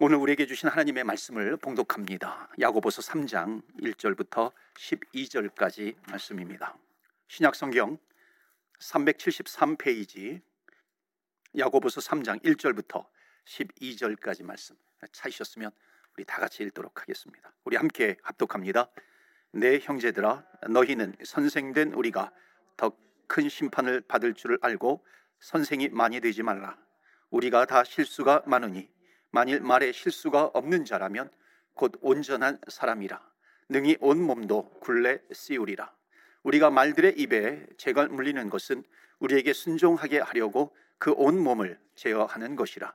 오늘 우리에게 주신 하나님의 말씀을 봉독합니다. 야고보서 3장 1절부터 12절까지 말씀입니다. 신약 성경 373페이지 야고보서 3장 1절부터 12절까지 말씀 찾으셨으면 우리 다 같이 읽도록 하겠습니다. 우리 함께 합독합니다. 내 형제들아 너희는 선생된 우리가 더 큰 심판을 받을 줄을 알고 선생이 많이 되지 말라. 우리가 다 실수가 많으니 만일 말에 실수가 없는 자라면 곧 온전한 사람이라 능히 온 몸도 굴레 씌우리라. 우리가 말들의 입에 재가 물리는 것은 우리에게 순종하게 하려고 그 온 몸을 제어하는 것이라.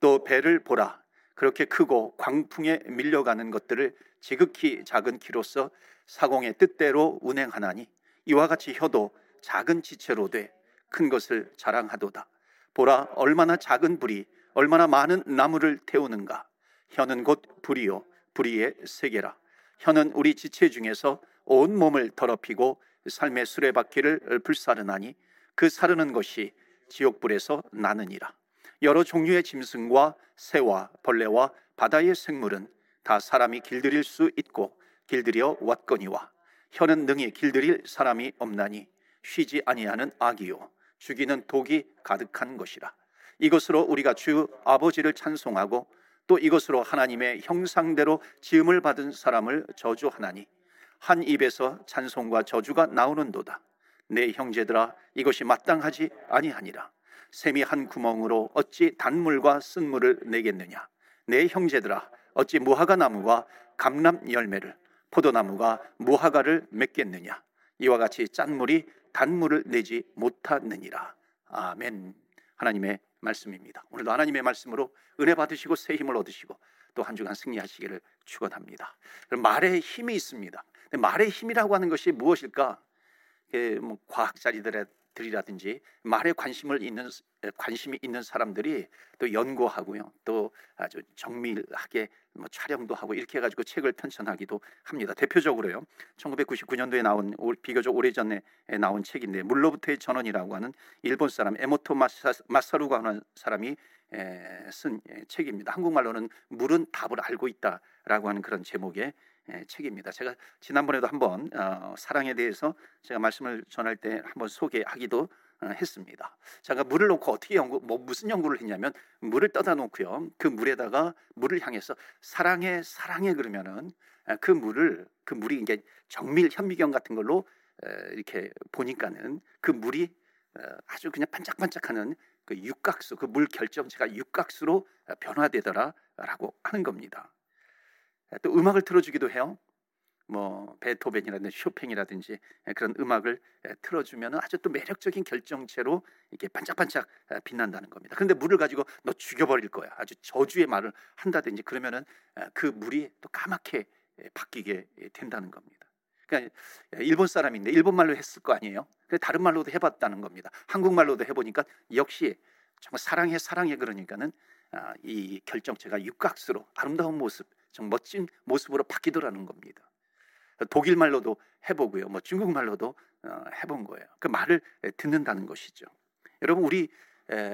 또 배를 보라. 그렇게 크고 광풍에 밀려가는 것들을 지극히 작은 키로서 사공의 뜻대로 운행하나니 이와 같이 혀도 작은 지체로 돼 큰 것을 자랑하도다. 보라 얼마나 작은 불이 얼마나 많은 나무를 태우는가. 혀는 곧 불이요 불이의 세계라. 혀는 우리 지체 중에서 온 몸을 더럽히고 삶의 수레바퀴를 불사르나니 그 사르는 것이 지옥불에서 나느니라. 여러 종류의 짐승과 새와 벌레와 바다의 생물은 다 사람이 길들일 수 있고 길들여 왔거니와 혀는 능히 길들일 사람이 없나니 쉬지 아니하는 악이요 죽이는 독이 가득한 것이라. 이것으로 우리가 주 아버지를 찬송하고 또 이것으로 하나님의 형상대로 지음을 받은 사람을 저주하나니 한 입에서 찬송과 저주가 나오는도다. 내 형제들아 이것이 마땅하지 아니하니라. 샘이 한 구멍으로 어찌 단물과 쓴물을 내겠느냐. 내 형제들아 어찌 무화과 나무가 감람 열매를 포도나무가 무화과를 맺겠느냐. 이와 같이 짠물이 단물을 내지 못하느니라. 아멘. 하나님의 말씀입니다. 오늘도 하나님의 말씀으로 은혜 받으시고 새 힘을 얻으시고 또 한 주간 승리하시기를 축원합니다. 말에 힘이 있습니다. 말의 힘이라고 하는 것이 무엇일까? 뭐 과학자들 이라든지 말에 관심을 있는 관심이 있는 사람들이 또 연구하고요, 또 아주 정밀하게 뭐 촬영도 하고 이렇게 해 가지고 책을 편찬하기도 합니다. 대표적으로요, 1999년도에 나온 비교적 오래전에 나온 책인데 물로부터의 전원이라고 하는 일본 사람 에모토 마사루가 하는 사람이 쓴 책입니다. 한국말로는 물은 답을 알고 있다라고 하는 그런 제목의 책입니다. 제가 지난번에도 한번 어, 사랑에 대해서 제가 말씀을 전할 때 한번 소개하기도 어, 했습니다. 제가 물을 놓고 어떻게 연구, 뭐 무슨 연구를 했냐면 물을 떠다 놓고요. 그 물에다가 물을 향해서 사랑해, 사랑해 그러면은 그 물을 그 물이 이제 정밀 현미경 같은 걸로 이렇게 보니까는 그 물이 어, 아주 그냥 반짝반짝하는 그 육각수, 그 물 결정체가 육각수로 변화되더라라고 하는 겁니다. 또 음악을 틀어주기도 해요. 뭐 베토벤이라든지 쇼팽이라든지 그런 음악을 틀어주면 아주 또 매력적인 결정체로 이렇게 반짝반짝 빛난다는 겁니다. 그런데 물을 가지고 너 죽여버릴 거야. 아주 저주의 말을 한다든지 그러면은 그 물이 또 까맣게 바뀌게 된다는 겁니다. 그러니까 일본 사람인데 일본 말로 했을 거 아니에요. 다른 말로도 해봤다는 겁니다. 한국 말로도 해보니까 역시 정말 사랑해 사랑해 그러니까는 아, 이 결정체가 육각수로 아름다운 모습, 정 멋진 모습으로 바뀌더라는 겁니다. 독일 말로도 해보고요. 뭐 중국 말로도 어, 해본 거예요. 그 말을 듣는다는 것이죠. 여러분 우리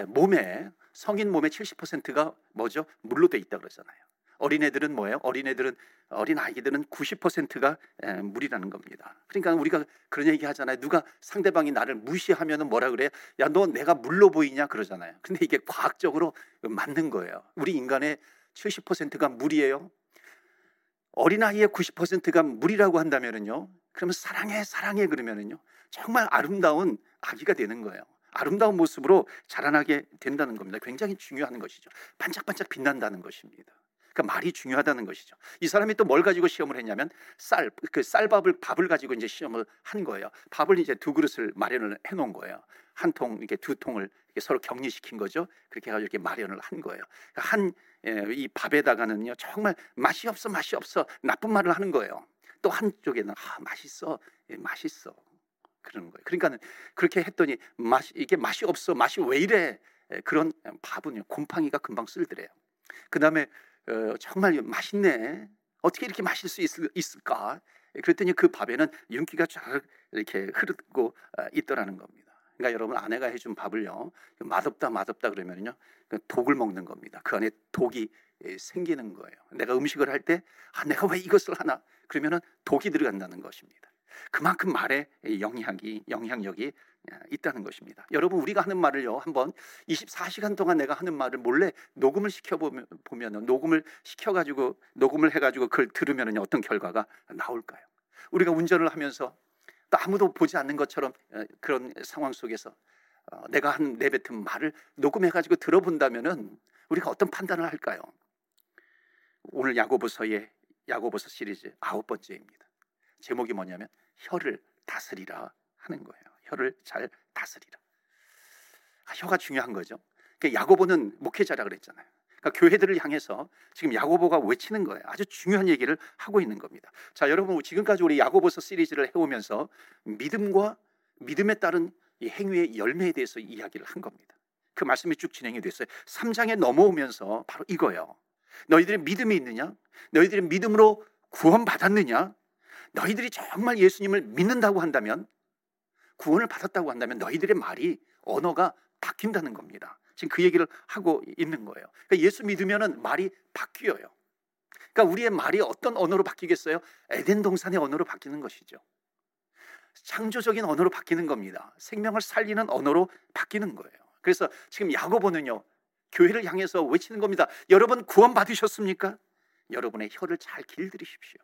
몸에 성인 몸의 70%가 뭐죠? 물로 돼 있다 그러잖아요. 어린애들은 뭐예요? 어린애들은 어린 아이들은 90%가 물이라는 겁니다. 그러니까 우리가 그런 얘기 하잖아요. 누가 상대방이 나를 무시하면은 뭐라 그래요? 야, 너 내가 물로 보이냐 그러잖아요. 근데 이게 과학적으로 맞는 거예요. 우리 인간의 70%가 물이에요. 어린아이의 90%가 물이라고 한다면은요. 그러면 사랑해 사랑해 그러면은요. 정말 아름다운 아기가 되는 거예요. 아름다운 모습으로 자라나게 된다는 겁니다. 굉장히 중요한 것이죠. 반짝반짝 빛난다는 것입니다. 그러니까 말이 중요하다는 것이죠. 이 사람이 또 뭘 가지고 시험을 했냐면 쌀, 그 쌀밥을 밥을 가지고 이제 시험을 한 거예요. 밥을 이제 두 그릇을 마련을 해 놓은 거예요. 한 통, 이렇게 두 통을 이렇게 서로 격리시킨 거죠. 그렇게 해가지고 이렇게 마련을 한 거예요. 그러니까 한이 예, 밥에다가는요 정말 맛이 없어 맛이 없어 나쁜 말을 하는 거예요. 또 한쪽에는 아 맛있어 예, 맛있어 그러는 거예요. 그러니까 그렇게 했더니 맛 이게 맛이 없어 맛이 왜 이래 예, 그런 밥은요 곰팡이가 금방 쓸더래요. 그 다음에 어, 정말 맛있네 어떻게 이렇게 마실 수 있을, 있을 까? 그랬더니 그 밥에는 윤기가 쫙 이렇게 흐르고 어, 있더라는 겁니다. 그러니까 여러분 아내가 해준 밥을요 맛없다 맛없다 그러면요 그 독을 먹는 겁니다. 그 안에 독이 예, 생기는 거예요. 내가 음식을 할 때 아, 내가 왜 이것을 하나? 그러면은 독이 들어간다는 것입니다. 그만큼 말에 영향이 영향력이 아, 있다는 것입니다. 여러분 우리가 하는 말을요 한번 24시간 동안 내가 하는 말을 몰래 녹음을 시켜 보면 녹음을 시켜 가지고 녹음을 해 가지고 그걸 들으면은 어떤 결과가 나올까요? 우리가 운전을 하면서 또 아무도 보지 않는 것처럼 어, 그런 상황 속에서 어, 내가 한 내뱉은 말을 녹음해 가지고 들어본다면은 우리가 어떤 판단을 할까요? 오늘 야고보서의 야고보서 시리즈 아홉 번째입니다. 제목이 뭐냐면 혀를 다스리라 하는 거예요. 혀를 잘 다스리라. 아, 혀가 중요한 거죠. 그러니까 야고보는 목회자라 그랬잖아요. 그러니까 교회들을 향해서 지금 야고보가 외치는 거예요. 아주 중요한 얘기를 하고 있는 겁니다. 자, 여러분 지금까지 우리 야고보서 시리즈를 해오면서 믿음과 믿음에 따른 이 행위의 열매에 대해서 이야기를 한 겁니다. 그 말씀이 쭉 진행이 됐어요. 3장에 넘어오면서 바로 이거예요. 너희들의 믿음이 있느냐? 너희들의 믿음으로 구원받았느냐? 너희들이 정말 예수님을 믿는다고 한다면 구원을 받았다고 한다면 너희들의 말이 언어가 바뀐다는 겁니다. 지금 그 얘기를 하고 있는 거예요. 그러니까 예수 믿으면은 말이 바뀌어요. 그러니까 우리의 말이 어떤 언어로 바뀌겠어요? 에덴 동산의 언어로 바뀌는 것이죠. 창조적인 언어로 바뀌는 겁니다. 생명을 살리는 언어로 바뀌는 거예요. 그래서 지금 야고보는요. 교회를 향해서 외치는 겁니다. 여러분 구원 받으셨습니까? 여러분의 혀를 잘 길들이십시오.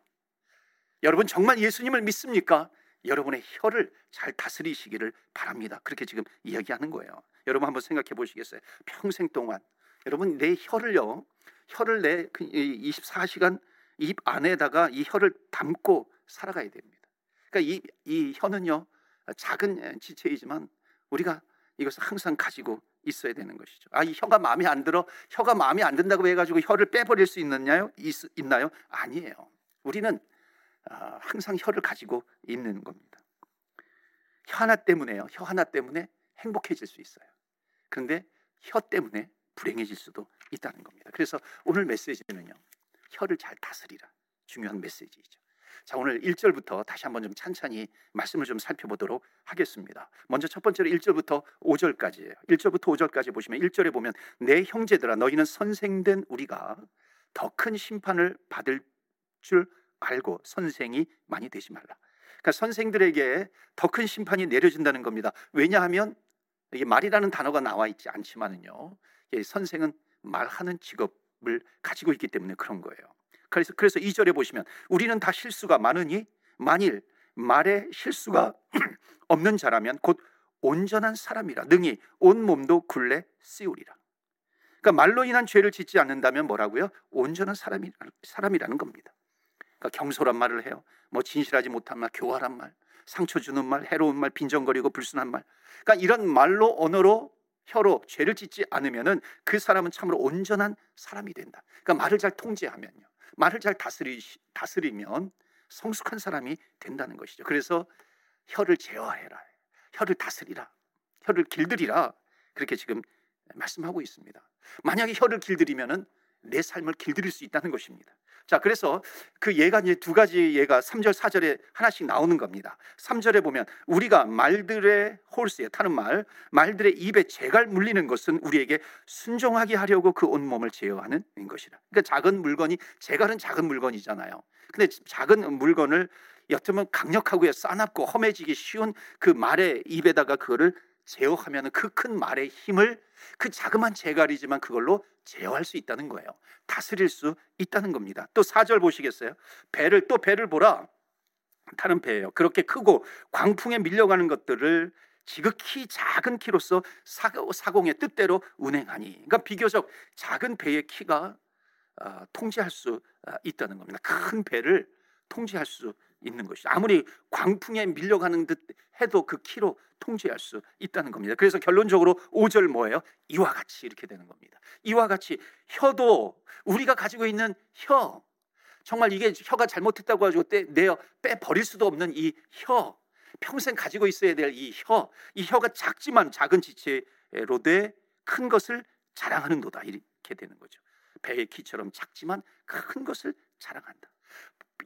여러분 정말 예수님을 믿습니까? 여러분의 혀를 잘 다스리시기를 바랍니다. 그렇게 지금 이야기하는 거예요. 여러분 한번 생각해 보시겠어요? 평생 동안 여러분 내 혀를요. 혀를 내 24시간 그입 안에다가 이 혀를 담고 살아가야 됩니다. 그러니까 이, 이 혀는요. 작은 지체이지만 우리가 이것을 항상 가지고 있어야 되는 것이죠. 아, 이 혀가 마음에 안 들어, 혀가 마음에 안 든다고 해가지고 혀를 빼버릴 수 있느냐요? 있, 있나요? 아니에요. 우리는 아, 항상 혀를 가지고 있는 겁니다. 혀 하나 때문에요. 혀 하나 때문에 행복해질 수 있어요. 그런데 혀 때문에 불행해질 수도 있다는 겁니다. 그래서 오늘 메시지는요. 혀를 잘 다스리라. 중요한 메시지이죠. 자, 오늘 1절부터 다시 한번 좀 찬찬히 말씀을 좀 살펴보도록 하겠습니다. 먼저 첫 번째로 1절부터 5절까지예요. 1절부터 5절까지 보시면 1절에 보면 내 형제들아 너희는 선생된 우리가 더 큰 심판을 받을 줄 알고 선생이 많이 되지 말라. 그러니까 선생들에게 더 큰 심판이 내려진다는 겁니다. 왜냐하면 이게 말이라는 단어가 나와 있지 않지만은요. 선생은 말하는 직업을 가지고 있기 때문에 그런 거예요. 그래서 그래서 2절에 보시면 우리는 다 실수가 많으니 만일 말에 실수가 없는 자라면 곧 온전한 사람이라 능히 온 몸도 굴레 씌우리라. 그러니까 말로 인한 죄를 짓지 않는다면 뭐라고요? 온전한 사람이 사람이라는 겁니다. 그러니까 경솔한 말을 해요. 뭐 진실하지 못한 말, 교활한 말, 상처 주는 말, 해로운 말, 빈정거리고 불순한 말. 그러니까 이런 말로 언어로 혀로 죄를 짓지 않으면은 그 사람은 참으로 온전한 사람이 된다. 그러니까 말을 잘 통제하면요. 말을 잘 다스리 다스리면 성숙한 사람이 된다는 것이죠. 그래서 혀를 제어해라. 혀를 다스리라. 혀를 길들이라. 그렇게 지금 말씀하고 있습니다. 만약에 혀를 길들이면은 내 삶을 길들일 수 있다는 것입니다. 자, 그래서 그 예가 이제 두 가지 예가 3절, 4절에 하나씩 나오는 겁니다. 3절에 보면 우리가 말들의 홀스에 타는 말, 말들의 입에 재갈 물리는 것은 우리에게 순종하게 하려고 그 온몸을 제어하는 것이라. 그러니까 작은 물건이 재갈은 작은 물건이잖아요. 근데 작은 물건을 여튼 강력하고 싸납고 험해지기 쉬운 그 말의 입에다가 그거를 제어하면 그 큰 말의 힘을 그 자그만 재갈이지만 그걸로 제어할 수 있다는 거예요. 다스릴 수 있다는 겁니다. 또 4절 보시겠어요? 배를 또 배를 보라. 타는 배예요. 그렇게 크고 광풍에 밀려가는 것들을 지극히 작은 키로서 사공의 뜻대로 운행하니. 그러니까 비교적 작은 배의 키가 어, 통제할 수 어, 있다는 겁니다. 큰 배를 통제할 수 있는 것이죠. 아무리 광풍에 밀려가는 듯 해도 그 키로 통제할 수 있다는 겁니다. 그래서 결론적으로 5절 뭐예요? 이와 같이 이렇게 되는 겁니다. 이와 같이 혀도 우리가 가지고 있는 혀 정말 이게 혀가 잘못했다고 가지고 내어 빼 버릴 수도 없는 이 혀 평생 가지고 있어야 될 이 혀, 이 혀가 작지만 작은 지체로 돼 큰 것을 자랑하는도다 이렇게 되는 거죠. 배의 키처럼 작지만 큰 것을 자랑한다.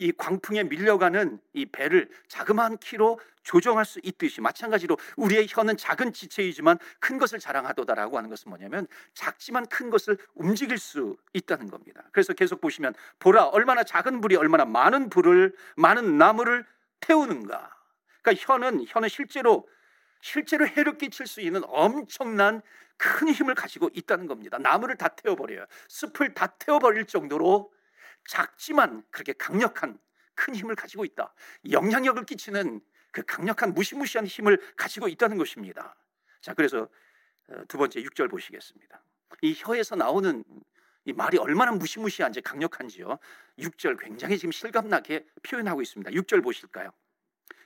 이 광풍에 밀려가는 이 배를 자그마한 키로 조정할 수 있듯이 마찬가지로 우리의 혀는 작은 지체이지만 큰 것을 자랑하도다라고 하는 것은 뭐냐면 작지만 큰 것을 움직일 수 있다는 겁니다. 그래서 계속 보시면 보라 얼마나 작은 불이 얼마나 많은 불을 많은 나무를 태우는가. 그러니까 혀는 혀는 실제로 실제로 해를 끼칠 수 있는 엄청난 큰 힘을 가지고 있다는 겁니다. 나무를 다 태워버려요. 숲을 다 태워버릴 정도로 작지만 그렇게 강력한 큰 힘을 가지고 있다. 영향력을 끼치는 그 강력한 무시무시한 힘을 가지고 있다는 것입니다. 자, 그래서 어, 두 번째 6절 보시겠습니다. 이 혀에서 나오는 이 말이 얼마나 무시무시한지 강력한지요. 6절 굉장히 지금 실감나게 표현하고 있습니다. 6절 보실까요?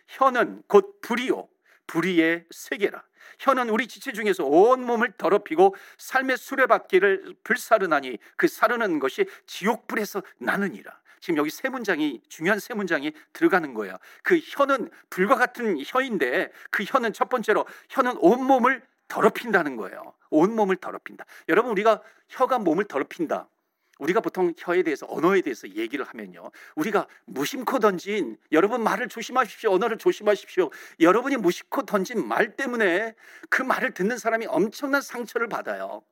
혀는 곧 불이요 불의의 세계라. 혀는 우리 지체 중에서 온 몸을 더럽히고 삶의 수레바퀴를 불사르나니 그 사르는 것이 지옥불에서 나느니라. 지금 여기 세 문장이 중요한 세 문장이 들어가는 거예요. 그 혀는 불과 같은 혀인데 그 혀는 첫 번째로 혀는 온 몸을 더럽힌다는 거예요. 온 몸을 더럽힌다. 여러분 우리가 혀가 몸을 더럽힌다. 우리가 보통 혀에 대해서 언어에 대해서 얘기를 하면요. 우리가 무심코 던진 여러분 말을 조심하십시오. 언어를 조심하십시오. 여러분이 무심코 던진 말 때문에 그 말을 듣는 사람이 엄청난 상처를 받아요.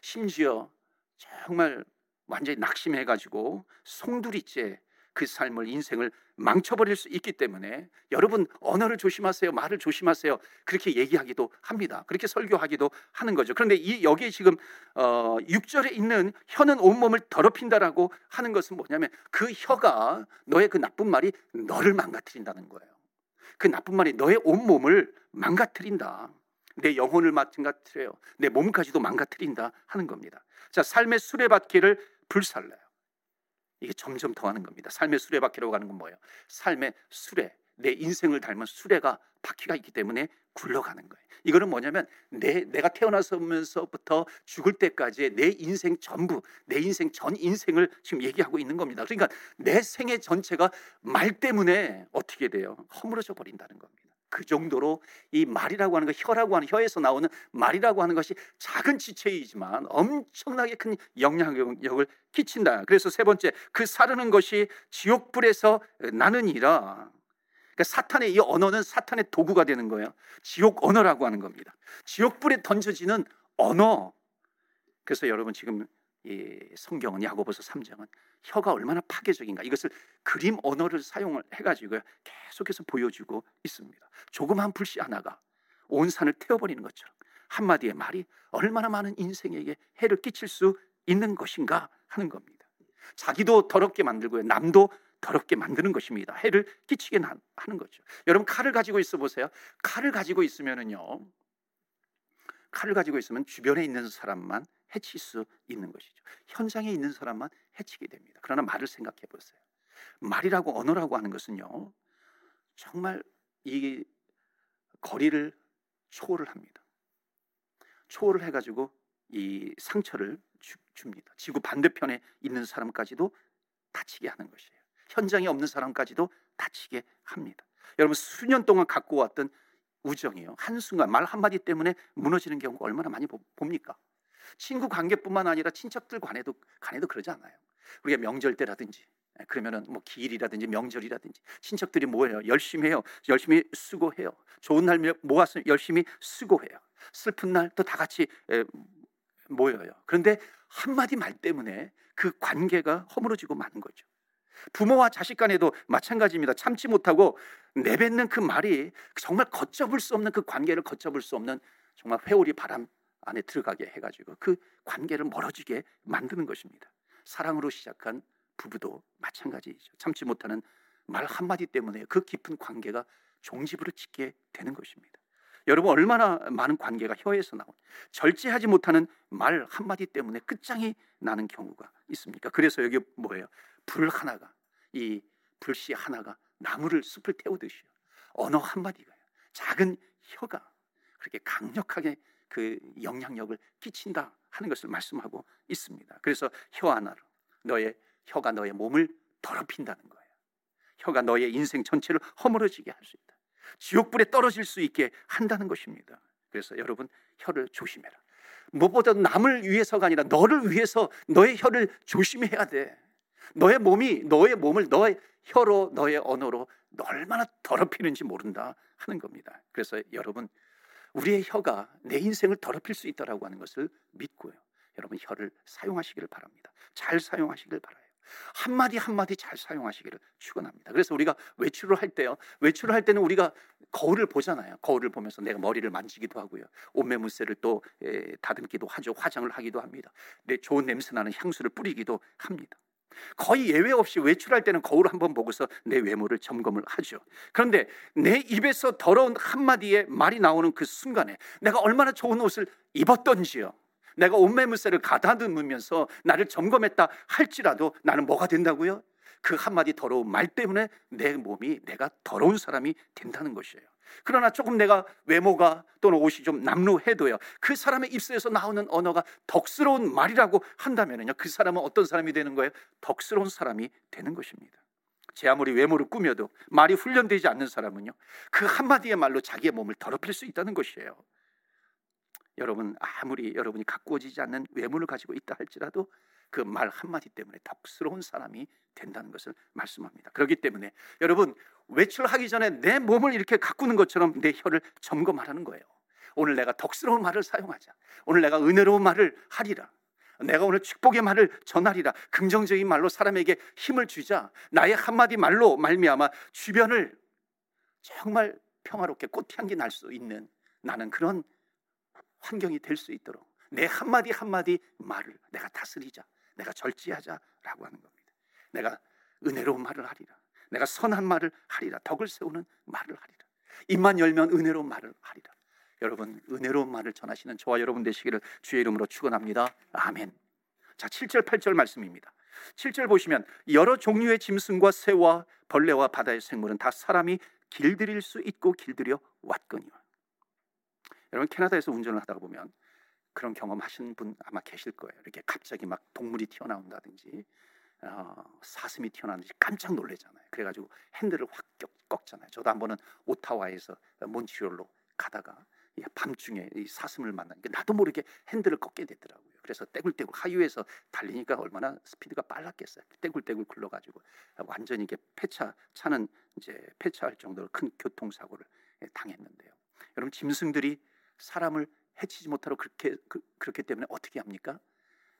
심지어 정말 완전히 낙심해 가지고 송두리째 그 삶을 인생을 망쳐버릴 수 있기 때문에 여러분 언어를 조심하세요 말을 조심하세요. 그렇게 얘기하기도 합니다. 그렇게 설교하기도 하는 거죠. 그런데 이 여기에 지금 어 6절에 있는 혀는 온몸을 더럽힌다라고 하는 것은 뭐냐면 그 혀가 너의 그 나쁜 말이 너를 망가뜨린다는 거예요. 그 나쁜 말이 너의 온몸을 망가뜨린다. 내 영혼을 망가뜨려요. 내 몸까지도 망가뜨린다 하는 겁니다. 자 삶의 수레바퀴를 불살라요 이게 점점 더하는 겁니다. 삶의 수레바퀴라고 하는 건 뭐예요? 삶의 수레, 내 인생을 닮은 수레가 바퀴가 있기 때문에 굴러가는 거예요. 이거는 뭐냐면 내 내가 태어나서부터 죽을 때까지의 내 인생 전부, 내 인생 전 인생을 지금 얘기하고 있는 겁니다. 그러니까 내 생애 전체가 말 때문에 어떻게 돼요? 허물어져 버린다는 겁니다. 그 정도로 이 말이라고 하는 것, 혀라고 하는 혀에서 나오는 말이라고 하는 것이 작은 지체이지만 엄청나게 큰 영향력을 끼친다. 그래서 세 번째, 그 사르는 것이 지옥 불에서 나느니라. 그러니까 사탄의 이 언어는 사탄의 도구가 되는 거예요. 지옥 언어라고 하는 겁니다. 지옥 불에 던져지는 언어. 그래서 여러분 지금 이 성경은 야고보서 3장은 혀가 얼마나 파괴적인가 이것을 그림 언어를 사용을 해가지고 계속해서 보여주고 있습니다. 조그만 불씨 하나가 온 산을 태워버리는 것처럼 한마디의 말이 얼마나 많은 인생에게 해를 끼칠 수 있는 것인가 하는 겁니다. 자기도 더럽게 만들고요. 남도 더럽게 만드는 것입니다. 해를 끼치게 하는 거죠. 여러분 칼을 가지고 있어 보세요. 칼을 가지고 있으면은요. 칼을 가지고 있으면 주변에 있는 사람만 해칠 수 있는 것이죠. 현장에 있는 사람만 해치게 됩니다. 그러나 말을 생각해 보세요. 말이라고 언어라고 하는 것은요. 정말 이 거리를 초월을 합니다. 초월을 해가지고 이 상처를 주, 줍니다. 지구 반대편에 있는 사람까지도 다치게 하는 것이에요. 현장에 없는 사람까지도 다치게 합니다. 여러분 수년 동안 갖고 왔던 우정이요. 한순간 말 한마디 때문에 무너지는 경우가 얼마나 많이 봅니까? 친구 관계뿐만 아니라 친척들 간에도 간에도 그러지 않아요. 우리가 명절 때라든지 예, 그러면은 뭐 기일이라든지 명절이라든지 친척들이 뭐해요? 열심히 해요. 열심히 수고해요. 좋은 날 모아서 열심히 수고해요. 슬픈 날 또 다 같이 예, 모여요. 그런데 한마디 말 때문에 그 관계가 허물어지고 마는 거죠. 부모와 자식 간에도 마찬가지입니다. 참지 못하고 내뱉는 그 말이 정말 걷잡을 수 없는 그 관계를 걷잡을 수 없는 정말 회오리 바람 안에 들어가게 해가지고 그 관계를 멀어지게 만드는 것입니다. 사랑으로 시작한 부부도 마찬가지이죠. 참지 못하는 말 한마디 때문에 그 깊은 관계가 종지부를 찍게 되는 것입니다. 여러분 얼마나 많은 관계가 혀에서 나온 절제하지 못하는 말 한마디 때문에 끝장이 나는 경우가 있습니까? 그래서 여기 뭐예요? 불 하나가 이 불씨 하나가 나무를 숲을 태우듯이요. 언어 한마디가요. 작은 혀가 그렇게 강력하게 그 영향력을 끼친다 하는 것을 말씀하고 있습니다. 그래서 혀 하나로 너의 혀가 너의 몸을 더럽힌다는 거예요. 혀가 너의 인생 전체를 허물어지게 할 수 있다. 지옥불에 떨어질 수 있게 한다는 것입니다. 그래서 여러분 혀를 조심해라. 무엇보다 남을 위해서가 아니라 너를 위해서 너의 혀를 조심해야 돼. 너의 몸이 너의 몸을 너의 혀로 너의 언어로 얼마나 더럽히는지 모른다 하는 겁니다. 그래서 여러분 우리의 혀가 내 인생을 더럽힐 수 있다라고 하는 것을 믿고요. 여러분 혀를 사용하시기를 바랍니다. 잘 사용하시기를 바라요. 한마디 한마디 잘 사용하시기를 축원합니다. 그래서 우리가 외출을 할 때요. 외출을 할 때는 우리가 거울을 보잖아요. 거울을 보면서 내가 머리를 만지기도 하고요. 옷매무새를 또 다듬기도 하죠. 화장을 하기도 합니다. 내 좋은 냄새 나는 향수를 뿌리기도 합니다. 거의 예외 없이 외출할 때는 거울 한번 보고서 내 외모를 점검을 하죠. 그런데 내 입에서 더러운 한마디의 말이 나오는 그 순간에 내가 얼마나 좋은 옷을 입었던지요. 내가 옷매무새를 가다듬으면서 나를 점검했다 할지라도 나는 뭐가 된다고요? 그 한마디 더러운 말 때문에 내 몸이 내가 더러운 사람이 된다는 것이에요. 그러나 조금 내가 외모가 또는 옷이 좀 남루해도요. 그 사람의 입술에서 나오는 언어가 덕스러운 말이라고 한다면요. 그 사람은 어떤 사람이 되는 거예요? 덕스러운 사람이 되는 것입니다. 제 아무리 외모를 꾸며도 말이 훈련되지 않는 사람은요. 그 한마디의 말로 자기의 몸을 더럽힐 수 있다는 것이에요. 여러분 아무리 여러분이 가꾸어지지 않는 외모를 가지고 있다 할지라도 그 말 한마디 때문에 덕스러운 사람이 된다는 것을 말씀합니다. 그렇기 때문에 여러분 외출하기 전에 내 몸을 이렇게 가꾸는 것처럼 내 혀를 점검하라는 거예요. 오늘 내가 덕스러운 말을 사용하자. 오늘 내가 은혜로운 말을 하리라. 내가 오늘 축복의 말을 전하리라. 긍정적인 말로 사람에게 힘을 주자. 나의 한마디 말로 말미암아 주변을 정말 평화롭게 꽃향기 날 수 있는 나는 그런 환경이 될 수 있도록 내 한마디 한마디 말을 내가 다스리자. 내가 절제하자라고 하는 겁니다. 내가 은혜로운 말을 하리라. 내가 선한 말을 하리라. 덕을 세우는 말을 하리라. 입만 열면 은혜로운 말을 하리라. 여러분 은혜로운 말을 전하시는 저와 여러분 되시기를 주의 이름으로 축원합니다. 아멘. 자, 7절 8절 말씀입니다. 7절 보시면 여러 종류의 짐승과 새와 벌레와 바다의 생물은 다 사람이 길들일 수 있고 길들여 왔거니와. 여러분 캐나다에서 운전을 하다가 보면 그런 경험 하신 분 아마 계실 거예요. 이렇게 갑자기 막 동물이 튀어나온다든지 어, 사슴이 튀어나오는지 깜짝 놀래잖아요. 그래가지고 핸들을 확 꺾, 잖아요 저도 한 번은 오타와에서 몬트리올로 가다가 밤중에 이 사슴을 만나니까 나도 모르게 핸들을 꺾게 되더라고요. 그래서 떼굴떼굴 하유에서 달리니까 얼마나 스피드가 빨랐겠어요. 떼굴떼굴 굴러가지고 완전히 이게 폐차 차는 이제 폐차할 정도로 큰 교통사고를 당했는데요. 여러분 짐승들이 사람을 해치지 못하도록 그렇게 그, 그렇기 때문에 어떻게 합니까?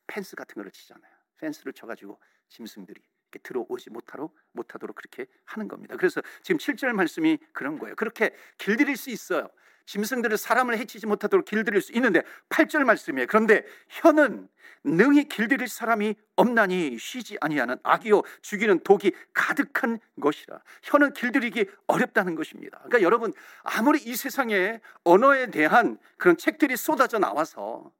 펜스 같은 거를 치잖아요. 펜스를 쳐가지고 짐승들이 들어오지 못하도록 못하도록 그렇게 하는 겁니다. 그래서 지금 7절 말씀이 그런 거예요. 그렇게 길들일 수 있어요. 짐승들을 사람을 해치지 못하도록 길들일 수 있는데 8절 말씀이에요. 그런데 혀는 능히 길들일 사람이 없나니 쉬지 아니하는 악이요 죽이는 독이 가득한 것이라. 혀는 길들이기 어렵다는 것입니다. 그러니까 여러분 아무리 이 세상에 언어에 대한 그런 책들이 쏟아져 나와서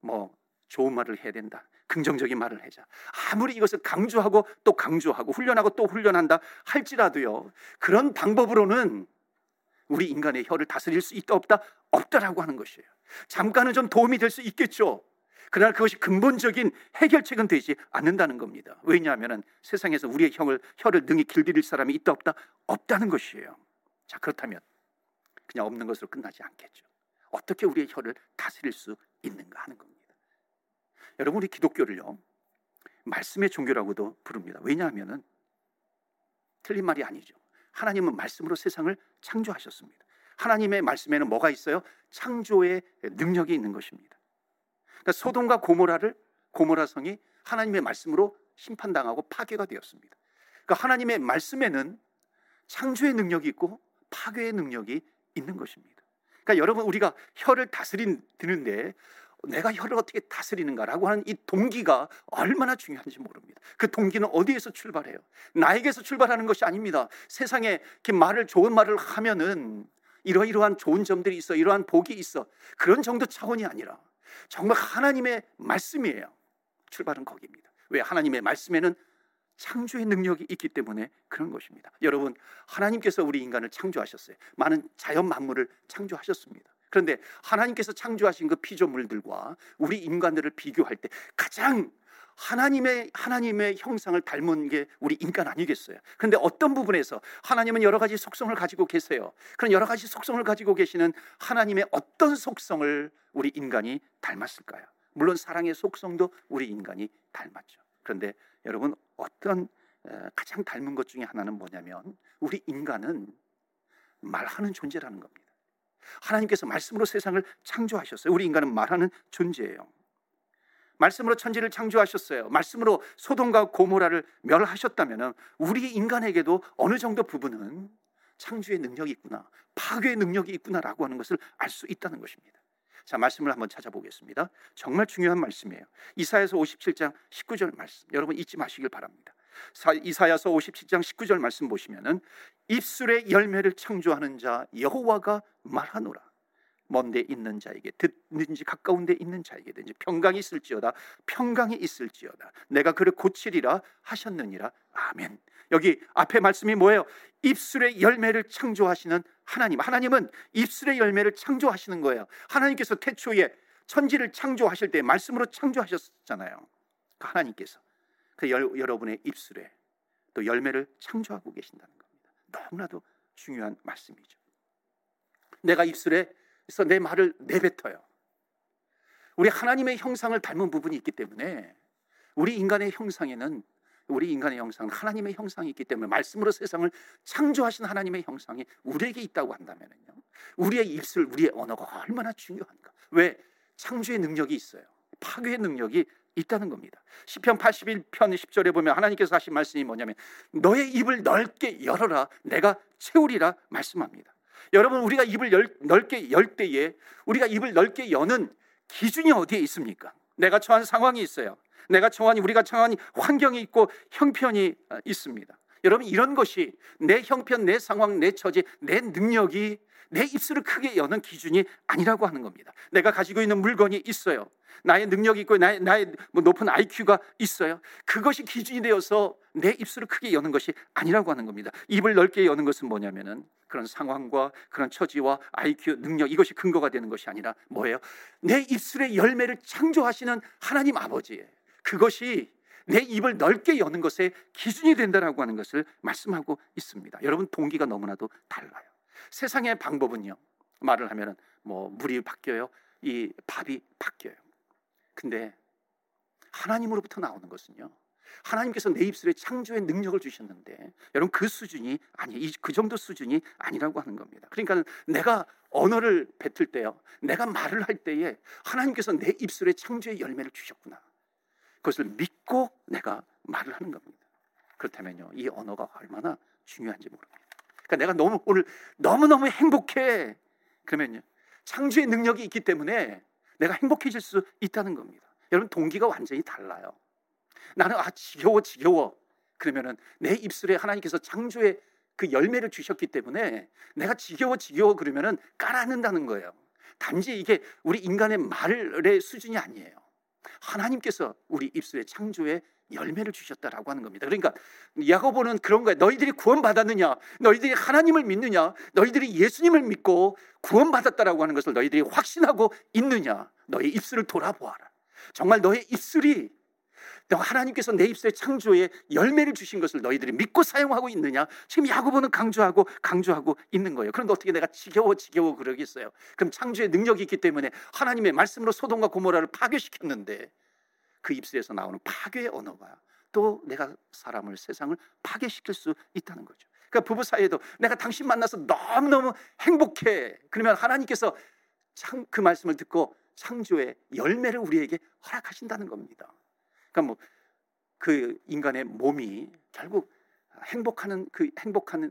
뭐 좋은 말을 해야 된다. 긍정적인 말을 하자. 아무리 이것을 강조하고 또 강조하고 훈련하고 또 훈련한다 할지라도요. 그런 방법으로는 우리 인간의 혀를 다스릴 수 있다 없다 없다라고 하는 것이에요. 잠깐은 좀 도움이 될 수 있겠죠. 그러나 그것이 근본적인 해결책은 되지 않는다는 겁니다. 왜냐하면 세상에서 우리의 혀를, 혀를 능히 길들일 사람이 있다 없다 없다는 것이에요. 자 그렇다면 그냥 없는 것으로 끝나지 않겠죠. 어떻게 우리의 혀를 다스릴 수 있는가 하는 겁니다. 여러분 우리 기독교를요 말씀의 종교라고도 부릅니다. 왜냐하면은 틀린 말이 아니죠. 하나님은 말씀으로 세상을 창조하셨습니다. 하나님의 말씀에는 뭐가 있어요? 창조의 능력이 있는 것입니다. 그러니까 소돔과 고모라를 고모라 성이 하나님의 말씀으로 심판당하고 파괴가 되었습니다. 그러니까 하나님의 말씀에는 창조의 능력이 있고 파괴의 능력이 있는 것입니다. 그러니까 여러분 우리가 혀를 다스리는데 내가 혀를 어떻게 다스리는가라고 하는 이 동기가 얼마나 중요한지 모릅니다. 그 동기는 어디에서 출발해요? 나에게서 출발하는 것이 아닙니다. 세상에 이렇게 말을 좋은 말을 하면은 이러이러한 좋은 점들이 있어, 이러한 복이 있어. 그런 정도 차원이 아니라 정말 하나님의 말씀이에요. 출발은 거기입니다. 왜 하나님의 말씀에는 창조의 능력이 있기 때문에 그런 것입니다. 여러분, 하나님께서 우리 인간을 창조하셨어요. 많은 자연 만물을 창조하셨습니다. 그런데 하나님께서 창조하신 그 피조물들과 우리 인간들을 비교할 때 가장 하나님의 하나님의 형상을 닮은 게 우리 인간 아니겠어요? 그런데 어떤 부분에서 하나님은 여러 가지 속성을 가지고 계세요. 그런 여러 가지 속성을 가지고 계시는 하나님의 어떤 속성을 우리 인간이 닮았을까요? 물론 사랑의 속성도 우리 인간이 닮았죠. 그런데 여러분 어떤 가장 닮은 것 중에 하나는 뭐냐면 우리 인간은 말하는 존재라는 겁니다. 하나님께서 말씀으로 세상을 창조하셨어요. 우리 인간은 말하는 존재예요. 말씀으로 천지를 창조하셨어요. 말씀으로 소돔과 고모라를 멸하셨다면 우리 인간에게도 어느 정도 부분은 창조의 능력이 있구나, 파괴의 능력이 있구나라고 하는 것을 알 수 있다는 것입니다. 자, 말씀을 한번 찾아보겠습니다. 정말 중요한 말씀이에요. 이사야서 57장 19절 말씀. 여러분 잊지 마시길 바랍니다. 이사야서 57장 19절 말씀 보시면은 입술의 열매를 창조하는 자 여호와가 말하노라. 먼데 있는 자에게 듣는지 가까운 데 있는 자에게든지 평강이 있을지어다 평강이 있을지어다. 내가 그를 고치리라 하셨느니라. 아멘. 여기 앞에 말씀이 뭐예요? 입술의 열매를 창조하시는 하나님. 하나님은 입술의 열매를 창조하시는 거예요. 하나님께서 태초에 천지를 창조하실 때 말씀으로 창조하셨잖아요. 그 하나님께서 그 여, 여러분의 입술에 또 열매를 창조하고 계신다는 겁니다 너무나도 중요한 말씀이죠 내가 입술에 그래서 내 말을 내뱉어요. 우리 하나님의 형상을 닮은 부분이 있기 때문에 우리 인간의 형상에는 우리 인간의 형상은 하나님의 형상이 있기 때문에 말씀으로 세상을 창조하신 하나님의 형상이 우리에게 있다고 한다면요. 우리의 입술, 우리의 언어가 얼마나 중요한가? 왜 창조의 능력이 있어요. 파괴의 능력이 있다는 겁니다. 시편 81편 10절에 보면 하나님께서 하신 말씀이 뭐냐면 너의 입을 넓게 열어라 내가 채우리라 말씀합니다. 여러분 우리가 입을 열, 넓게 열 때에 우리가 입을 넓게 여는 기준이 어디에 있습니까? 내가 처한 상황이 있어요. 내가 처한 우리가 처한 환경이 있고 형편이 어, 있습니다. 여러분 이런 것이 내 형편, 내 상황, 내 처지, 내 능력이 내 입술을 크게 여는 기준이 아니라고 하는 겁니다. 내가 가지고 있는 물건이 있어요. 나의 능력이 있고 나의, 나의 뭐 높은 IQ가 있어요. 그것이 기준이 되어서 내 입술을 크게 여는 것이 아니라고 하는 겁니다. 입을 넓게 여는 것은 뭐냐면은 그런 상황과 그런 처지와 IQ 능력 이것이 근거가 되는 것이 아니라 뭐예요? 내 입술의 열매를 창조하시는 하나님 아버지의 그것이 내 입을 넓게 여는 것의 기준이 된다라고 하는 것을 말씀하고 있습니다. 여러분 동기가 너무나도 달라요. 세상의 방법은요. 말을 하면은 뭐 물이 바뀌어요. 이 밥이 바뀌어요. 근데 하나님으로부터 나오는 것은요. 하나님께서 내 입술에 창조의 능력을 주셨는데 여러분 그 수준이 아니 그 정도 수준이 아니라고 하는 겁니다. 그러니까 내가 언어를 뱉을 때요. 내가 말을 할 때에 하나님께서 내 입술에 창조의 열매를 주셨구나. 그것을 믿고 내가 말을 하는 겁니다. 그렇다면요. 이 언어가 얼마나 중요한지 모릅니다. 그러니까 내가 너무 오늘 너무너무 행복해. 그러면요. 창조의 능력이 있기 때문에 내가 행복해질 수 있다는 겁니다. 여러분 동기가 완전히 달라요. 나는 아 지겨워 지겨워. 그러면은 내 입술에 하나님께서 창조의 그 열매를 주셨기 때문에 내가 지겨워 지겨워 그러면은 깔아는다는 거예요. 단지 이게 우리 인간의 말의 수준이 아니에요. 하나님께서 우리 입술에 창조의 열매를 주셨다라고 하는 겁니다. 그러니까 야고보는 그런 거예요. 너희들이 구원받았느냐? 너희들이 하나님을 믿느냐? 너희들이 예수님을 믿고 구원받았다라고 하는 것을 너희들이 확신하고 있느냐? 너희 입술을 돌아보아라. 정말 너의 입술이 하나님께서 내 입술에 창조의 열매를 주신 것을 너희들이 믿고 사용하고 있느냐? 지금 야고보는 강조하고 강조하고 있는 거예요. 그런데 어떻게 내가 지겨워 지겨워 그러겠어요? 그럼 창조의 능력이 있기 때문에 하나님의 말씀으로 소돔과 고모라를 파괴시켰는데 그 입술에서 나오는 파괴의 언어가 또 내가 사람을 세상을 파괴시킬 수 있다는 거죠. 그러니까 부부 사이에도 내가 당신 만나서 너무너무 행복해. 그러면 하나님께서 참 그 말씀을 듣고 창조의 열매를 우리에게 허락하신다는 겁니다. 그러니까 뭐 그 인간의 몸이 결국 행복하는 그 행복하는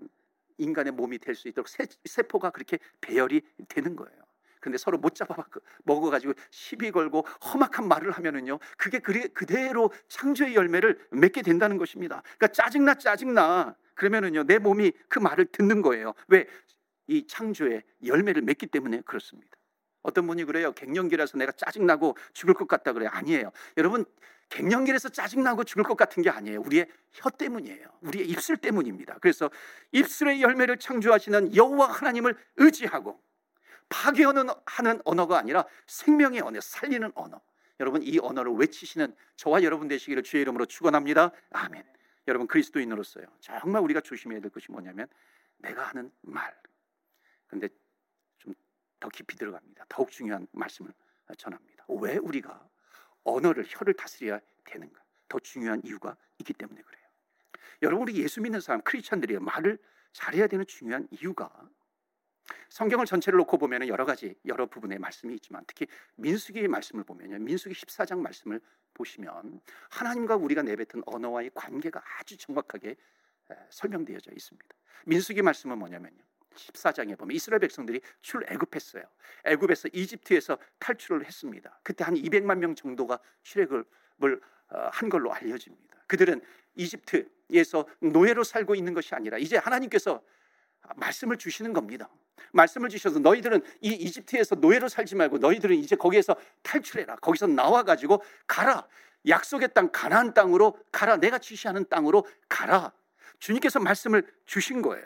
인간의 몸이 될 수 있도록 세, 세포가 그렇게 배열이 되는 거예요. 근데 서로 못 잡아 먹어가지고 시비 걸고 험악한 말을 하면은요, 그게 그대로 창조의 열매를 맺게 된다는 것입니다. 그러니까 짜증나 짜증나 그러면은요, 내 몸이 그 말을 듣는 거예요. 왜? 이 창조의 열매를 맺기 때문에 그렇습니다. 어떤 분이 그래요. 갱년기라서 내가 짜증나고 죽을 것 같다 그래요. 아니에요. 여러분, 갱년기라서 짜증나고 죽을 것 같은 게 아니에요. 우리의 혀 때문이에요. 우리의 입술 때문입니다. 그래서 입술의 열매를 창조하시는 여호와 하나님을 의지하고 파괴하는 하는 언어가 아니라 생명의 언어, 살리는 언어. 여러분 이 언어를 외치시는 저와 여러분 되시기를 주의 이름으로 축원합니다. 아멘. 여러분 그리스도인으로서요. 정말 우리가 조심해야 될 것이 뭐냐면 내가 하는 말. 근데 좀 더 깊이 들어갑니다. 더욱 중요한 말씀을 전합니다. 왜 우리가 언어를 혀를 다스려야 되는가? 더 중요한 이유가 있기 때문에 그래요. 여러분 우리 예수 믿는 사람 크리스천들이 말을 잘해야 되는 중요한 이유가 성경을 전체를 놓고 보면 여러 가지 여러 부분의 말씀이 있지만 특히 민수기의 말씀을 보면 민수기 14장 말씀을 보시면 하나님과 우리가 내뱉은 언어와의 관계가 아주 정확하게 설명되어져 있습니다. 민수기 말씀은 뭐냐면요. 14장에 보면 이스라엘 백성들이 출애굽했어요. 애굽에서 이집트에서 탈출을 했습니다. 그때 한 200만 명 정도가 출애굽을 어, 한 걸로 알려집니다. 그들은 이집트에서 노예로 살고 있는 것이 아니라 이제 하나님께서 말씀을 주시는 겁니다. 말씀을 주셔서 너희들은 이 이집트에서 노예로 살지 말고 너희들은 이제 거기에서 탈출해라. 거기서 나와 가지고 가라. 약속의 땅 가나안 땅으로 가라. 내가 지시하는 땅으로 가라. 주님께서 말씀을 주신 거예요.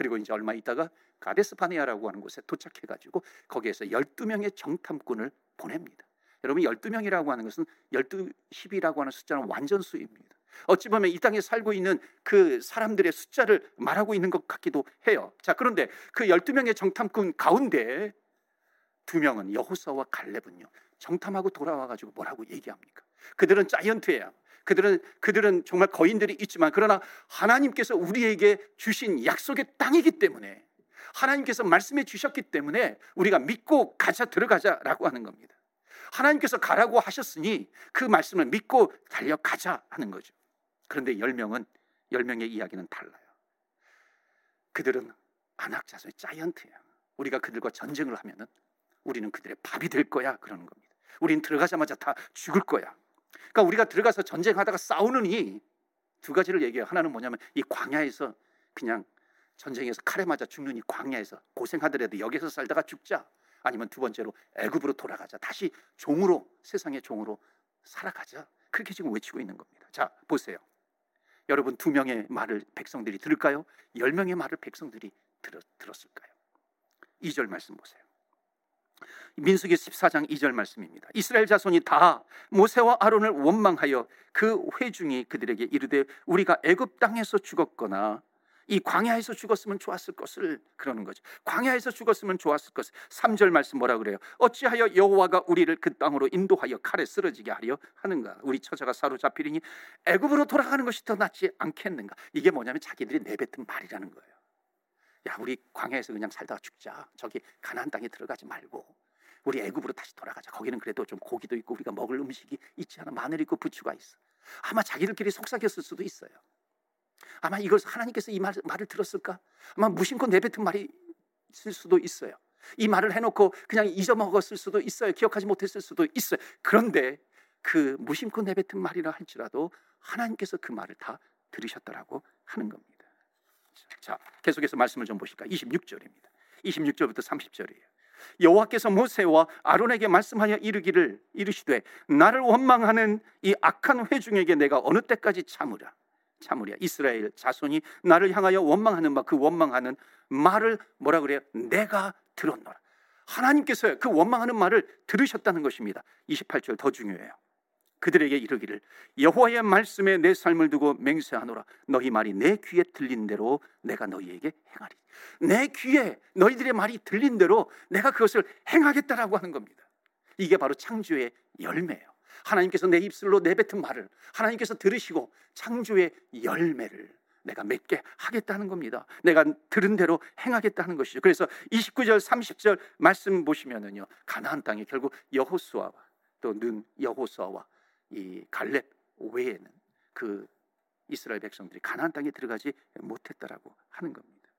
그리고 이제 얼마 있다가 가데스 파네아라고 하는 곳에 도착해 가지고 거기에서 12명의 정탐꾼을 보냅니다. 여러분 12명이라고 하는 것은 12, 10이라고 하는 숫자는 완전수입니다. 어찌 보면 이 땅에 살고 있는 그 사람들의 숫자를 말하고 있는 것 같기도 해요. 자, 그런데 그 12명의 정탐꾼 가운데 두 명은 여호사와 갈렙은요. 정탐하고 돌아와 가지고 뭐라고 얘기합니까? 그들은 자이언트예요. 그들은 그들은 정말 거인들이 있지만 그러나 하나님께서 우리에게 주신 약속의 땅이기 때문에 하나님께서 말씀해 주셨기 때문에 우리가 믿고 가자 들어가자라고 하는 겁니다. 하나님께서 가라고 하셨으니 그 말씀을 믿고 달려가자 하는 거죠. 그런데 10명은 10명의 이야기는 달라요. 그들은 안악자소의 자이언트야. 우리가 그들과 전쟁을 하면은 우리는 그들의 밥이 될 거야 그러는 겁니다. 우리는 들어가자마자 다 죽을 거야. 그러니까 우리가 들어가서 전쟁하다가 싸우느니 두 가지를 얘기해요. 하나는 뭐냐면 이 광야에서 그냥 전쟁에서 칼에 맞아 죽는 이 광야에서 고생하더라도 여기서 살다가 죽자. 아니면 두 번째로 애굽으로 돌아가자. 다시 종으로 세상의 종으로 살아가자. 그렇게 지금 외치고 있는 겁니다. 자, 보세요. 여러분 두 명의 말을 백성들이 들을까요? 열 명의 말을 백성들이 들었, 들었을까요? 2절 말씀 보세요. 민수기 14장 2절 말씀입니다. 이스라엘 자손이 다 모세와 아론을 원망하여 그 회중이 그들에게 이르되 우리가 애굽 땅에서 죽었거나 이 광야에서 죽었으면 좋았을 것을 그러는 거죠. 광야에서 죽었으면 좋았을 것을. 3절 말씀 뭐라 그래요? 어찌하여 여호와가 우리를 그 땅으로 인도하여 칼에 쓰러지게 하려 하는가? 우리 처자가 사로잡히리니 애굽으로 돌아가는 것이 더 낫지 않겠는가? 이게 뭐냐면 자기들이 내뱉은 말이라는 거예요. 야, 우리 광야에서 그냥 살다가 죽자. 저기 가나안 땅에 들어가지 말고 우리 애굽으로 다시 돌아가자. 거기는 그래도 좀 고기도 있고 우리가 먹을 음식이 있지 않아. 마늘 있고 부추가 있어. 아마 자기들끼리 속삭였을 수도 있어요. 아마 이걸 하나님께서 이 말, 말을 들었을까? 아마 무심코 내뱉은 말이 있을 수도 있어요. 이 말을 해놓고 그냥 잊어먹었을 수도 있어요. 기억하지 못했을 수도 있어요. 그런데 그 무심코 내뱉은 말이라 할지라도 하나님께서 그 말을 다 들으셨다라고 하는 겁니다. 자, 계속해서 말씀을 좀 보실까? 26절입니다. 26절부터 30절이에요. 여호와께서 모세와 아론에게 말씀하여 이르기를 이르시되 나를 원망하는 이 악한 회중에게 내가 어느 때까지 참으라 참으랴 이스라엘 자손이 나를 향하여 원망하는 바 그 원망하는 말을 뭐라 그래요? 내가 들었노라. 하나님께서 그 원망하는 말을 들으셨다는 것입니다. 28절 더 중요해요. 그들에게 이르기를 여호와의 말씀에 내 삶을 두고 맹세하노라 너희 말이 내 귀에 들린 대로 내가 너희에게 행하리 내 귀에 너희들의 말이 들린 대로 내가 그것을 행하겠다라고 하는 겁니다 이게 바로 창조의 열매예요 하나님께서 내 입술로 내뱉은 말을 하나님께서 들으시고 창조의 열매를 내가 맺게 하겠다는 겁니다. 내가 들은 대로 행하겠다는 것이죠. 그래서 29절 30절 말씀 보시면은요. 가나안 땅에 결국 여호수아와 또는 여호수아와 이 갈렙 외에는 그 이스라엘 백성들이 가나안 땅에 들어가지 못했다라고 하는 겁니다.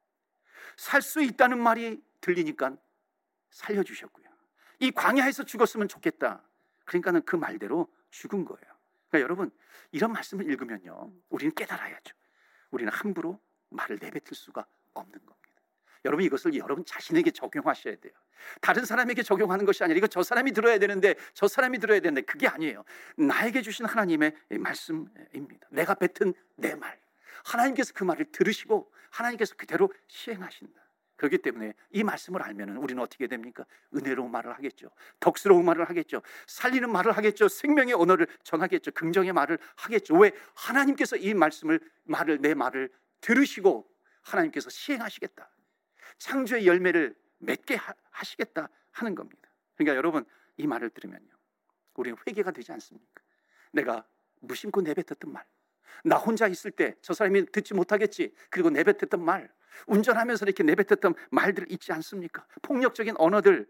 살 수 있다는 말이 들리니까 살려 주셨고요. 이 광야에서 죽었으면 좋겠다. 그러니까는 그 말대로 죽은 거예요. 그러니까 여러분 이런 말씀을 읽으면요, 우리는 깨달아야죠. 우리는 함부로 말을 내뱉을 수가 없는 겁니다. 여러분 이것을 여러분 자신에게 적용하셔야 돼요. 다른 사람에게 적용하는 것이 아니라 이거 저 사람이 들어야 되는데 저 사람이 들어야 되는데 그게 아니에요. 나에게 주신 하나님의 말씀입니다. 내가 뱉은 내 말. 하나님께서 그 말을 들으시고 하나님께서 그대로 시행하신다. 그렇기 때문에 이 말씀을 알면 우리는 어떻게 됩니까? 은혜로운 말을 하겠죠. 덕스러운 말을 하겠죠. 살리는 말을 하겠죠. 생명의 언어를 전하겠죠. 긍정의 말을 하겠죠. 왜? 하나님께서 이 말씀을, 말을, 내 말을 들으시고 하나님께서 시행하시겠다. 창조의 열매를 맺게 하시겠다 하는 겁니다. 그러니까 여러분 이 말을 들으면요. 우리는 회개가 되지 않습니까? 내가 무심코 내뱉었던 말. 나 혼자 있을 때 저 사람이 듣지 못하겠지. 그리고 내뱉었던 말. 운전하면서 이렇게 내뱉었던 말들 있지 않습니까? 폭력적인 언어들.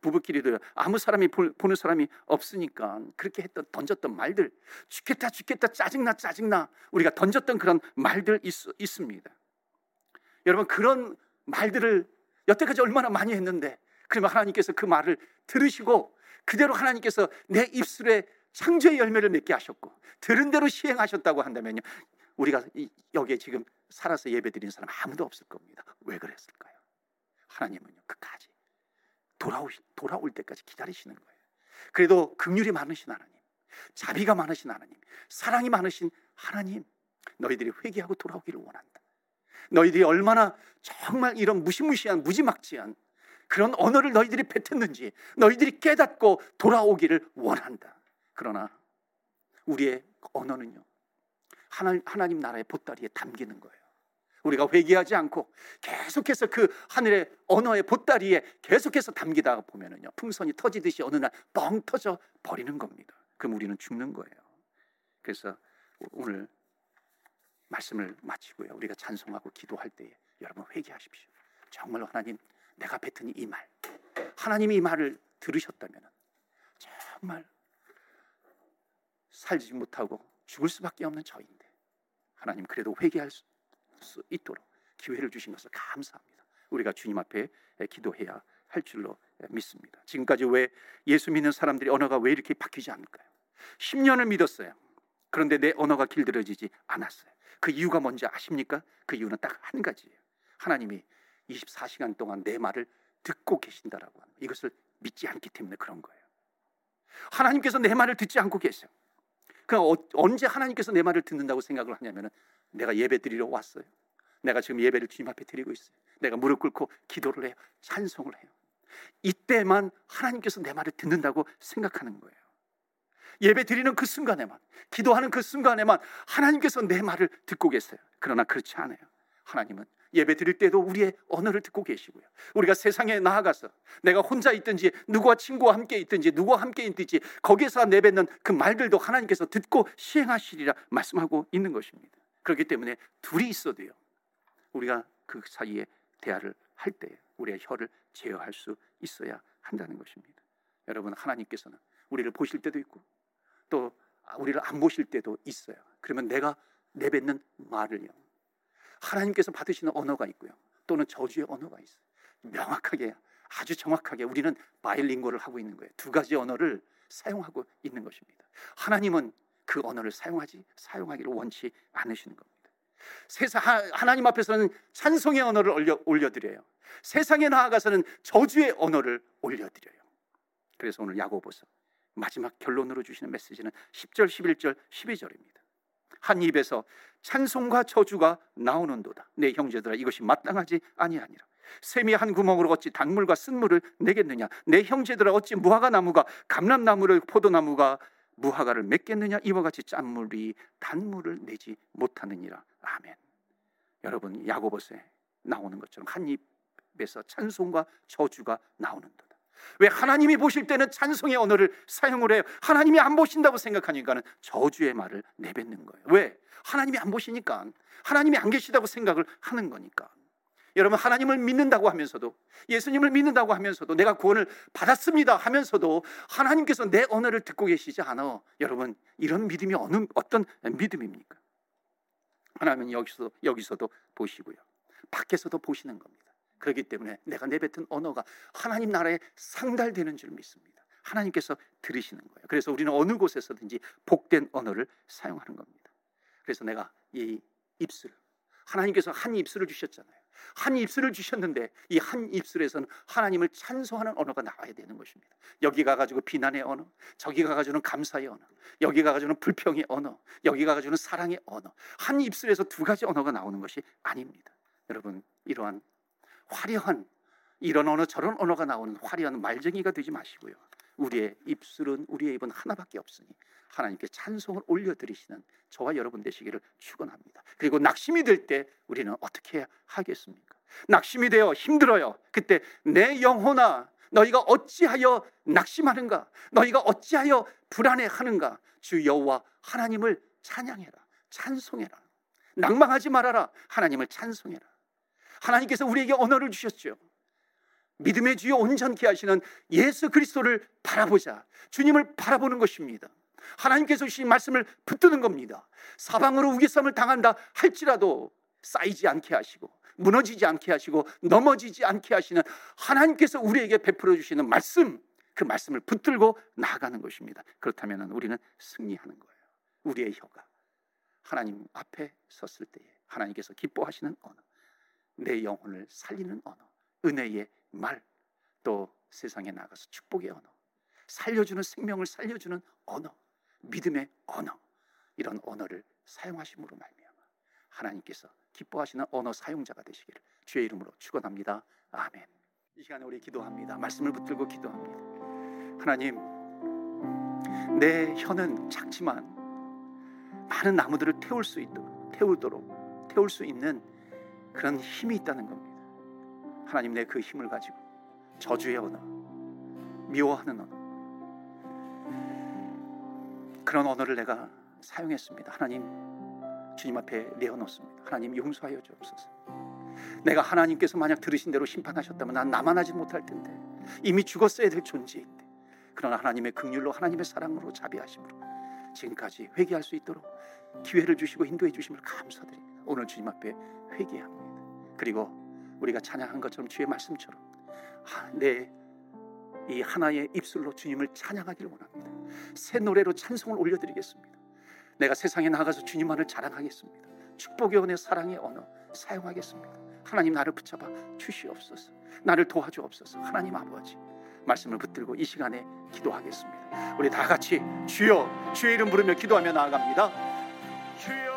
부부끼리도 아무 사람이 보는 사람이 없으니까 그렇게 했던 던졌던 말들 죽겠다 죽겠다 짜증나 짜증나 우리가 던졌던 그런 말들 있, 있습니다. 여러분 그런 말들을 여태까지 얼마나 많이 했는데 그러면 하나님께서 그 말을 들으시고 그대로 하나님께서 내 입술에 창조의 열매를 맺게 하셨고 들은 대로 시행하셨다고 한다면요 우리가 여기에 지금 살아서 예배드리는 사람 아무도 없을 겁니다. 왜 그랬을까요? 하나님은요 끝까지 돌아오 돌아올 때까지 기다리시는 거예요. 그래도 긍휼이 많으신 하나님, 자비가 많으신 하나님, 사랑이 많으신 하나님, 너희들이 회개하고 돌아오기를 원한다. 너희들이 얼마나 정말 이런 무시무시한 무지막지한 그런 언어를 너희들이 뱉었는지 너희들이 깨닫고 돌아오기를 원한다. 그러나 우리의 언어는요. 하나님 나라의 보따리에 담기는 거예요. 우리가 회개하지 않고 계속해서 그 하늘의 언어의 보따리에 계속해서 담기다 보면은요. 풍선이 터지듯이 어느 날 뻥 터져 버리는 겁니다. 그럼 우리는 죽는 거예요. 그래서 오늘 말씀을 마치고요. 우리가 찬송하고 기도할 때에 여러분 회개하십시오. 정말 하나님 내가 뱉은 이 말, 하나님이 이 말을 들으셨다면 정말 살지 못하고 죽을 수밖에 없는 저인데 하나님 그래도 회개할 수, 수 있도록 기회를 주신 것을 감사합니다. 우리가 주님 앞에 기도해야 할 줄로 믿습니다. 지금까지 왜 예수 믿는 사람들이 언어가 왜 이렇게 바뀌지 않을까요? 10년을 믿었어요. 그런데 내 언어가 길들여지지 않았어요. 그 이유가 뭔지 아십니까? 그 이유는 딱 한 가지예요. 하나님이 24시간 동안 내 말을 듣고 계신다라고 하는 이것을 믿지 않기 때문에 그런 거예요. 하나님께서 내 말을 듣지 않고 계세요. 그 언제 하나님께서 내 말을 듣는다고 생각을 하냐면은 내가 예배 드리러 왔어요. 내가 지금 예배를 주님 앞에 드리고 있어요. 내가 무릎 꿇고 기도를 해요. 찬송을 해요. 이때만 하나님께서 내 말을 듣는다고 생각하는 거예요. 예배 드리는 그 순간에만, 기도하는 그 순간에만 하나님께서 내 말을 듣고 계세요. 그러나 그렇지 않아요. 하나님은 예배 드릴 때도 우리의 언어를 듣고 계시고요. 우리가 세상에 나아가서 내가 혼자 있든지 누구와 친구와 함께 있든지 누구와 함께 있든지 거기에서 내뱉는 그 말들도 하나님께서 듣고 시행하시리라 말씀하고 있는 것입니다. 그렇기 때문에 둘이 있어도요. 우리가 그 사이에 대화를 할 때 우리의 혀를 제어할 수 있어야 한다는 것입니다. 여러분 하나님께서는 우리를 보실 때도 있고 또 우리를 안 보실 때도 있어요. 그러면 내가 내뱉는 말을요. 하나님께서 받으시는 언어가 있고요. 또는 저주의 언어가 있어요. 명확하게 아주 정확하게 우리는 바일링고를 하고 있는 거예요. 두 가지 언어를 사용하고 있는 것입니다. 하나님은 그 언어를 사용하지 사용하기를 원치 않으시는 겁니다. 세상 하나님 앞에서는 찬송의 언어를 올려 올려드려요. 세상에 나아가서는 저주의 언어를 올려드려요. 그래서 오늘 야고보서 마지막 결론으로 주시는 메시지는 10절, 11절, 12절입니다. 한 입에서 찬송과 저주가 나오는도다. 내 형제들아 이것이 마땅하지 아니하니라. 샘이 한 구멍으로 어찌 단물과 쓴물을 내겠느냐? 내 형제들아 어찌 무화과 나무가 감람나무를 포도나무가 무화과를 맺겠느냐? 이와 같이 짠물이 단물을 내지 못하느니라. 아멘. 여러분 야고보서에 나오는 것처럼 한 입에서 찬송과 저주가 나오는도다. 왜 하나님이 보실 때는 찬송의 언어를 사용을 해요. 하나님이 안 보신다고 생각하니까는 저주의 말을 내뱉는 거예요. 왜? 하나님이 안 보시니까 하나님이 안 계시다고 생각을 하는 거니까. 여러분 하나님을 믿는다고 하면서도 예수님을 믿는다고 하면서도 내가 구원을 받았습니다 하면서도 하나님께서 내 언어를 듣고 계시지 않아. 여러분 이런 믿음이 어느 어떤 믿음입니까? 하나님은 여기서 여기서도 보시고요. 밖에서도 보시는 겁니다. 그렇기 때문에 내가 내뱉은 언어가 하나님 나라에 상달되는 줄 믿습니다. 하나님께서 들으시는 거예요. 그래서 우리는 어느 곳에서든지 복된 언어를 사용하는 겁니다. 그래서 내가 이 입술, 하나님께서 한 입술을 주셨잖아요. 한 입술을 주셨는데 이 한 입술에서는 하나님을 찬송하는 언어가 나와야 되는 것입니다. 여기 가 가지고 비난의 언어, 저기 가 가지고는 감사의 언어, 여기 가 가지고는 불평의 언어, 여기 가 가지고는 사랑의 언어. 한 입술에서 두 가지 언어가 나오는 것이 아닙니다. 여러분 이러한 화려한 이런 언어 저런 언어가 나오는 화려한 말쟁이가 되지 마시고요. 우리의 입술은 우리의 입은 하나밖에 없으니 하나님께 찬송을 올려드리시는 저와 여러분 되시기를 축원합니다. 그리고 낙심이 될 때 우리는 어떻게 하겠습니까? 낙심이 되어 힘들어요. 그때 내 영혼아 너희가 어찌하여 낙심하는가? 너희가 어찌하여 불안해하는가? 주 여호와 하나님을 찬양해라. 찬송해라. 낭망하지 말아라. 하나님을 찬송해라. 하나님께서 우리에게 언어를 주셨죠. 믿음의 주요 온전케 하시는 예수 그리스도를 바라보자. 주님을 바라보는 것입니다. 하나님께서 주신 말씀을 붙드는 겁니다. 사방으로 우기쌈을 당한다 할지라도 쌓이지 않게 하시고 무너지지 않게 하시고 넘어지지 않게 하시는 하나님께서 우리에게 베풀어 주시는 말씀 그 말씀을 붙들고 나아가는 것입니다. 그렇다면 우리는 승리하는 거예요. 우리의 혀가 하나님 앞에 섰을 때에 하나님께서 기뻐하시는 언어, 내 영혼을 살리는 언어, 은혜의 말, 또 세상에 나가서 축복의 언어, 살려주는 생명을 살려주는 언어, 믿음의 언어, 이런 언어를 사용하심으로 말미암아 하나님께서 기뻐하시는 언어 사용자가 되시기를 주의 이름으로 축원합니다. 아멘. 이 시간에 우리 기도합니다. 말씀을 붙들고 기도합니다. 하나님, 내 혀는 작지만 많은 나무들을 태울 수 있도록 태우도록 태울 수 있는 그런 힘이 있다는 겁니다. 하나님 내 그 힘을 가지고 저주의 언어, 미워하는 언어, 그런 언어를 내가 사용했습니다. 하나님 주님 앞에 내어놓습니다. 하나님 용서하여 주옵소서. 내가 하나님께서 만약 들으신 대로 심판하셨다면 난 나만 하지 못할 텐데 이미 죽었어야 될 존재인데 그러나 하나님의 긍휼로 하나님의 사랑으로 자비하심으로 지금까지 회개할 수 있도록 기회를 주시고 인도해 주심을 감사드립니다. 오늘 주님 앞에 회개합니다. 그리고 우리가 찬양한 것처럼 주의 말씀처럼 내이 하나의 입술로 주님을 찬양하기를 원합니다. 새 노래로 찬송을 올려드리겠습니다. 내가 세상에 나가서 주님만을 자랑하겠습니다. 축복의 은혜, 사랑의 언어 사용하겠습니다. 하나님 나를 붙잡아 주시옵소서. 나를 도와주옵소서. 하나님 아버지 말씀을 붙들고 이 시간에 기도하겠습니다. 우리 다 같이 주여 주의 이름 부르며 기도하며 나아갑니다. 주여